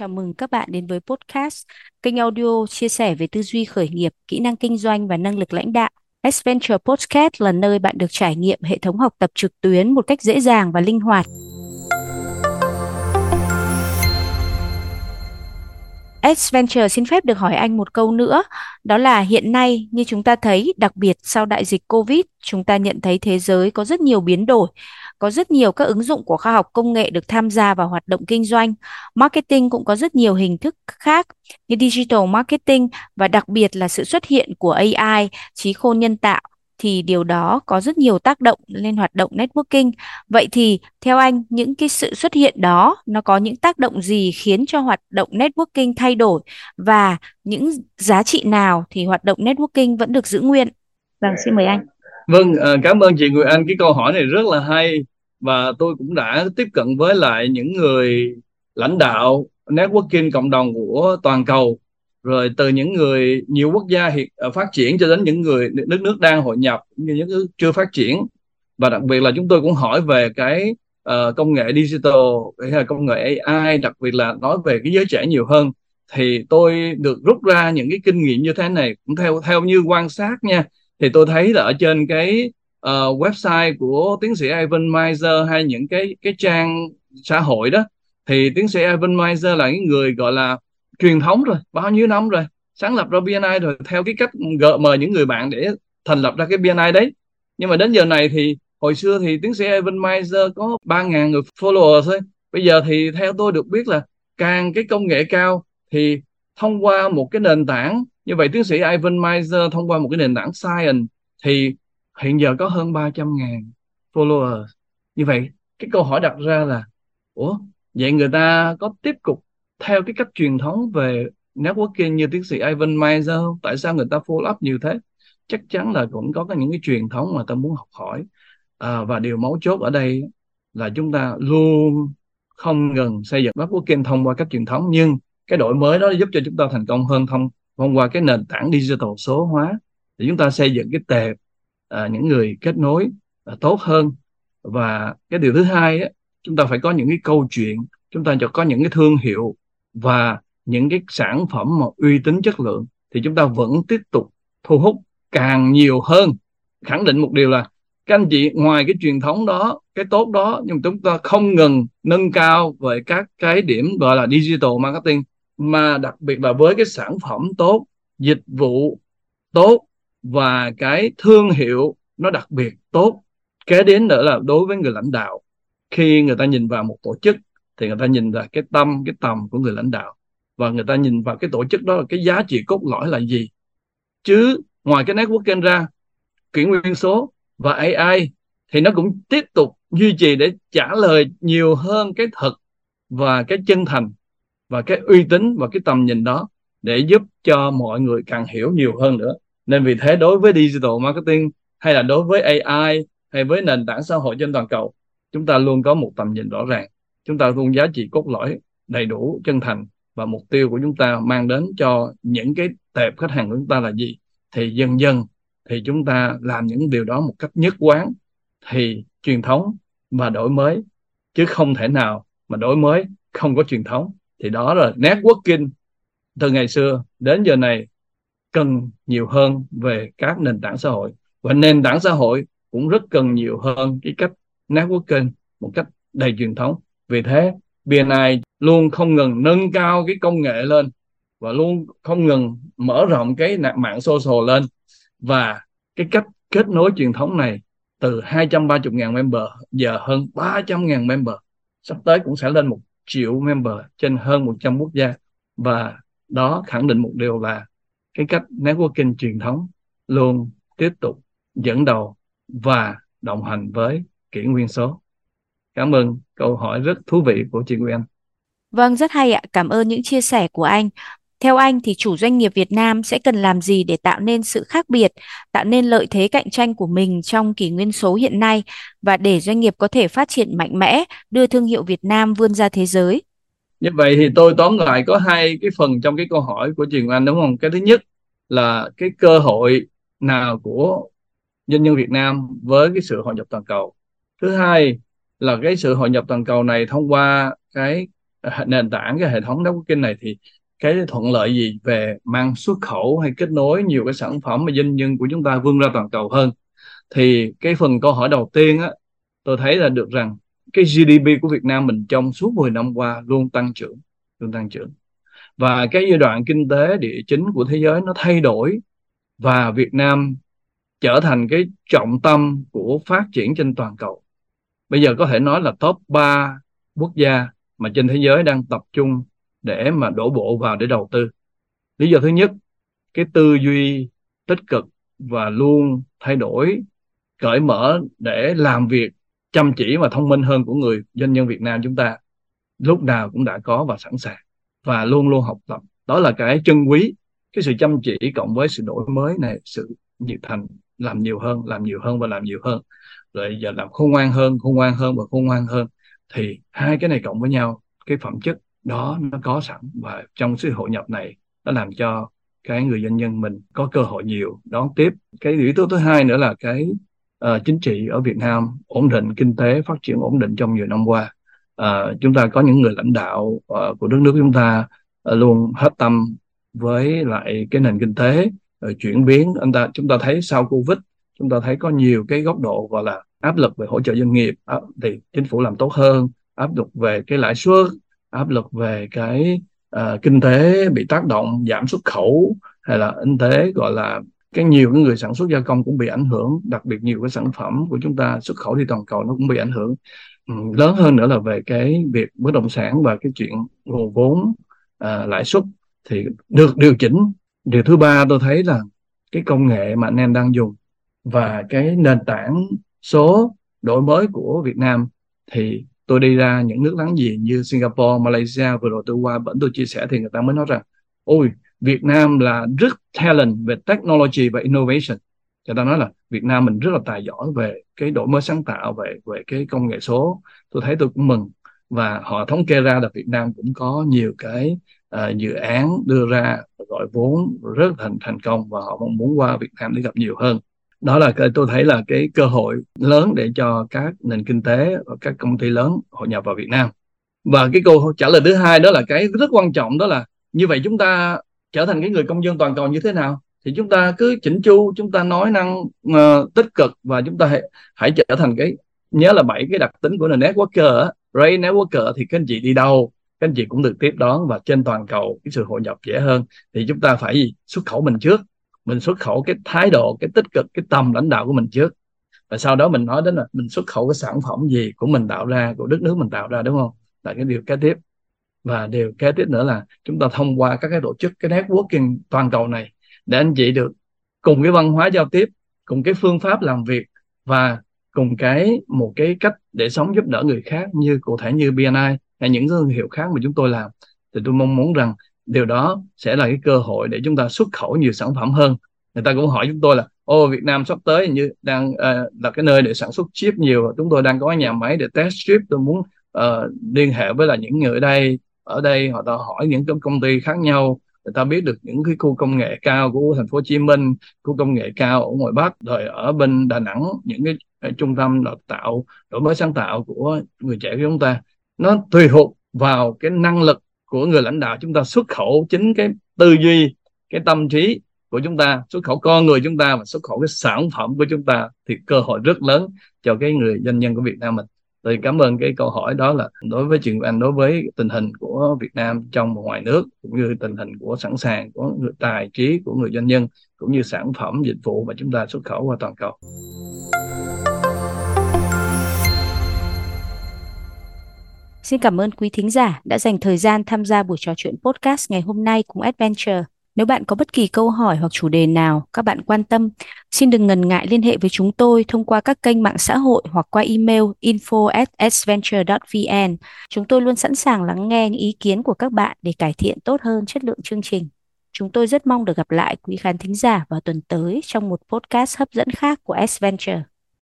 Chào mừng các bạn đến với podcast, kênh audio chia sẻ về tư duy khởi nghiệp, kỹ năng kinh doanh và năng lực lãnh đạo. Adventure Podcast là nơi bạn được trải nghiệm hệ thống học tập trực tuyến một cách dễ dàng và linh hoạt. Adventure xin phép được hỏi anh một câu nữa, đó là hiện nay như chúng ta thấy, đặc biệt sau đại dịch Covid, chúng ta nhận thấy thế giới có rất nhiều biến đổi có rất nhiều các ứng dụng của khoa học công nghệ được tham gia vào hoạt động kinh doanh. Marketing cũng có rất nhiều hình thức khác như digital marketing và đặc biệt là sự xuất hiện của AI, trí khôn nhân tạo thì điều đó có rất nhiều tác động lên hoạt động networking. Vậy thì theo anh những cái sự xuất hiện đó nó có những tác động gì khiến cho hoạt động networking thay đổi và những giá trị nào thì hoạt động networking vẫn được giữ nguyên? Vâng, xin mời anh. Vâng, ờ, cảm ơn chị Nguyệt Anh. Cái câu hỏi này rất là hay và tôi cũng đã tiếp cận với lại những người lãnh đạo networking cộng đồng của toàn cầu. Rồi từ những người nhiều quốc gia hiện ờ, phát triển cho đến những người nước nước đang hội nhập như những nước chưa phát triển. Và đặc biệt là chúng tôi cũng hỏi về cái uh, công nghệ digital hay là công nghệ AI đặc biệt là nói về cái giới trẻ nhiều hơn. Thì tôi được rút ra những cái kinh nghiệm như thế này cũng theo theo như quan sát nha thì tôi thấy là ở trên cái uh, website của tiến sĩ Ivan Meiser hay những cái cái trang xã hội đó thì tiến sĩ Ivan Meiser là những người gọi là truyền thống rồi bao nhiêu năm rồi sáng lập ra BNI rồi theo cái cách gợi mời những người bạn để thành lập ra cái BNI đấy. Nhưng mà đến giờ này thì hồi xưa thì tiến sĩ Evan Meiser có 3.000 người follower thôi. Bây giờ thì theo tôi được biết là càng cái công nghệ cao thì thông qua một cái nền tảng như vậy tiến sĩ Ivan Meiser thông qua một cái nền tảng science thì hiện giờ có hơn 300 ngàn follower như vậy cái câu hỏi đặt ra là ủa vậy người ta có tiếp tục theo cái cách truyền thống về networking như tiến sĩ Ivan Mayer không? tại sao người ta follow up nhiều thế? Chắc chắn là cũng có những cái truyền thống mà ta muốn học hỏi. À, và điều mấu chốt ở đây là chúng ta luôn không ngừng xây dựng networking thông qua cách truyền thống nhưng cái đổi mới đó giúp cho chúng ta thành công hơn thông thông qua cái nền tảng digital số hóa. Để chúng ta xây dựng cái tệp à, những người kết nối à, tốt hơn. Và cái điều thứ hai á, chúng ta phải có những cái câu chuyện chúng ta có những cái thương hiệu và những cái sản phẩm mà uy tín chất lượng thì chúng ta vẫn tiếp tục thu hút càng nhiều hơn. Khẳng định một điều là các anh chị ngoài cái truyền thống đó cái tốt đó nhưng chúng ta không ngừng nâng cao về các cái điểm gọi là digital marketing mà đặc biệt là với cái sản phẩm tốt dịch vụ tốt và cái thương hiệu nó đặc biệt tốt, kế đến nữa là đối với người lãnh đạo. Khi người ta nhìn vào một tổ chức thì người ta nhìn vào cái tâm, cái tầm của người lãnh đạo. Và người ta nhìn vào cái tổ chức đó là cái giá trị cốt lõi là gì? Chứ ngoài cái networking ra, kỷ nguyên số và AI thì nó cũng tiếp tục duy trì để trả lời nhiều hơn cái thật và cái chân thành và cái uy tín và cái tầm nhìn đó để giúp cho mọi người càng hiểu nhiều hơn nữa nên vì thế đối với digital marketing hay là đối với AI hay với nền tảng xã hội trên toàn cầu, chúng ta luôn có một tầm nhìn rõ ràng. Chúng ta luôn giá trị cốt lõi, đầy đủ, chân thành và mục tiêu của chúng ta mang đến cho những cái tệp khách hàng của chúng ta là gì. Thì dần dần thì chúng ta làm những điều đó một cách nhất quán, thì truyền thống và đổi mới, chứ không thể nào mà đổi mới không có truyền thống. Thì đó là networking. Từ ngày xưa đến giờ này cần nhiều hơn về các nền tảng xã hội. Và nền tảng xã hội cũng rất cần nhiều hơn cái cách networking một cách đầy truyền thống. Vì thế BNI luôn không ngừng nâng cao cái công nghệ lên và luôn không ngừng mở rộng cái mạng social lên. Và cái cách kết nối truyền thống này từ 230.000 member, giờ hơn 300.000 member, sắp tới cũng sẽ lên một triệu member trên hơn 100 quốc gia. Và đó khẳng định một điều là cái cách networking truyền thống luôn tiếp tục dẫn đầu và đồng hành với kỷ nguyên số. Cảm ơn câu hỏi rất thú vị của chị Nguyên. Vâng, rất hay ạ. Cảm ơn những chia sẻ của anh. Theo anh thì chủ doanh nghiệp Việt Nam sẽ cần làm gì để tạo nên sự khác biệt, tạo nên lợi thế cạnh tranh của mình trong kỷ nguyên số hiện nay và để doanh nghiệp có thể phát triển mạnh mẽ, đưa thương hiệu Việt Nam vươn ra thế giới? Như vậy thì tôi tóm lại có hai cái phần trong cái câu hỏi của Truyền Anh, đúng không? Cái thứ nhất là cái cơ hội nào của doanh nhân Việt Nam với cái sự hội nhập toàn cầu. Thứ hai là cái sự hội nhập toàn cầu này thông qua cái nền tảng, cái hệ thống networking này thì cái thuận lợi gì về mang xuất khẩu hay kết nối nhiều cái sản phẩm mà doanh nhân của chúng ta vươn ra toàn cầu hơn thì cái phần câu hỏi đầu tiên á, tôi thấy là được rằng cái GDP của Việt Nam mình trong suốt 10 năm qua luôn tăng trưởng, luôn tăng trưởng. Và cái giai đoạn kinh tế địa chính của thế giới nó thay đổi và Việt Nam trở thành cái trọng tâm của phát triển trên toàn cầu. Bây giờ có thể nói là top 3 quốc gia mà trên thế giới đang tập trung để mà đổ bộ vào để đầu tư. Lý do thứ nhất, cái tư duy tích cực và luôn thay đổi, cởi mở để làm việc chăm chỉ và thông minh hơn của người doanh nhân Việt Nam chúng ta lúc nào cũng đã có và sẵn sàng và luôn luôn học tập. Đó là cái chân quý, cái sự chăm chỉ cộng với sự đổi mới này, sự nhiệt thành, làm nhiều hơn, làm nhiều hơn và làm nhiều hơn. Rồi giờ làm khôn ngoan hơn, khôn ngoan hơn và khôn ngoan hơn thì hai cái này cộng với nhau, cái phẩm chất đó nó có sẵn và trong sự hội nhập này nó làm cho cái người doanh nhân mình có cơ hội nhiều đón tiếp. Cái yếu tố thứ hai nữa là cái uh, chính trị ở Việt Nam ổn định kinh tế phát triển ổn định trong nhiều năm qua. Uh, chúng ta có những người lãnh đạo uh, của đất nước chúng ta uh, luôn hết tâm với lại cái nền kinh tế uh, chuyển biến. Anh ta chúng ta thấy sau Covid chúng ta thấy có nhiều cái góc độ gọi là áp lực về hỗ trợ doanh nghiệp thì chính phủ làm tốt hơn áp lực về cái lãi suất áp lực về cái uh, kinh tế bị tác động giảm xuất khẩu hay là kinh tế gọi là cái nhiều cái người sản xuất gia công cũng bị ảnh hưởng đặc biệt nhiều cái sản phẩm của chúng ta xuất khẩu đi toàn cầu nó cũng bị ảnh hưởng. Ừ, lớn hơn nữa là về cái việc bất động sản và cái chuyện nguồn vốn à, lãi suất thì được điều chỉnh. Điều thứ ba tôi thấy là cái công nghệ mà anh em đang dùng và cái nền tảng số đổi mới của Việt Nam thì tôi đi ra những nước láng giềng như Singapore, Malaysia vừa rồi tôi qua bển tôi chia sẻ thì người ta mới nói rằng ôi Việt Nam là rất talent về technology và innovation. Người ta nói là Việt Nam mình rất là tài giỏi về cái đổi mới sáng tạo về về cái công nghệ số. Tôi thấy tôi cũng mừng. Và họ thống kê ra là Việt Nam cũng có nhiều cái uh, dự án đưa ra gọi vốn rất thành thành công và họ mong muốn qua Việt Nam để gặp nhiều hơn. Đó là cái tôi thấy là cái cơ hội lớn để cho các nền kinh tế và các công ty lớn hội nhập vào Việt Nam. Và cái câu trả lời thứ hai đó là cái rất quan trọng đó là như vậy chúng ta trở thành cái người công dân toàn cầu như thế nào thì chúng ta cứ chỉnh chu chúng ta nói năng uh, tích cực và chúng ta hãy, hãy trở thành cái nhớ là bảy cái đặc tính của nền networker Ray networker thì các anh chị đi đâu các anh chị cũng được tiếp đón và trên toàn cầu cái sự hội nhập dễ hơn. Thì chúng ta phải gì? xuất khẩu mình trước mình xuất khẩu cái thái độ cái tích cực cái tầm lãnh đạo của mình trước. Và sau đó mình nói đến là mình xuất khẩu cái sản phẩm gì của mình tạo ra của đất nước mình tạo ra đúng không? Là cái điều kế tiếp và điều kế tiếp nữa là chúng ta thông qua các cái tổ chức cái networking toàn cầu này để anh chị được cùng cái văn hóa giao tiếp cùng cái phương pháp làm việc và cùng cái một cái cách để sống giúp đỡ người khác như cụ thể như BNI hay những thương hiệu khác mà chúng tôi làm. Thì tôi mong muốn rằng điều đó sẽ là cái cơ hội để chúng ta xuất khẩu nhiều sản phẩm hơn. Người ta cũng hỏi chúng tôi là ô Việt Nam sắp tới như đang uh, là cái nơi để sản xuất chip nhiều chúng tôi đang có nhà máy để test chip. Tôi muốn uh, liên hệ với là những người ở đây ở đây họ ta hỏi những cái công ty khác nhau người ta biết được những cái khu công nghệ cao của thành phố Hồ Chí Minh khu công nghệ cao ở ngoài Bắc rồi ở bên Đà Nẵng những cái, cái trung tâm đào tạo đổi mới sáng tạo của người trẻ của chúng ta. Nó tùy thuộc vào cái năng lực của người lãnh đạo chúng ta xuất khẩu chính cái tư duy cái tâm trí của chúng ta xuất khẩu con người chúng ta và xuất khẩu cái sản phẩm của chúng ta thì cơ hội rất lớn cho cái người doanh nhân của Việt Nam mình tôi cảm ơn cái câu hỏi đó là đối với chuyện anh, đối với tình hình của Việt Nam trong và ngoài nước, cũng như tình hình của sẵn sàng của người, tài trí của người doanh nhân, cũng như sản phẩm, dịch vụ mà chúng ta xuất khẩu qua toàn cầu. Xin cảm ơn quý thính giả đã dành thời gian tham gia buổi trò chuyện podcast ngày hôm nay cùng Adventure. Nếu bạn có bất kỳ câu hỏi hoặc chủ đề nào các bạn quan tâm, xin đừng ngần ngại liên hệ với chúng tôi thông qua các kênh mạng xã hội hoặc qua email info@adventure.vn. Chúng tôi luôn sẵn sàng lắng nghe những ý kiến của các bạn để cải thiện tốt hơn chất lượng chương trình. Chúng tôi rất mong được gặp lại quý khán thính giả vào tuần tới trong một podcast hấp dẫn khác của Adventure.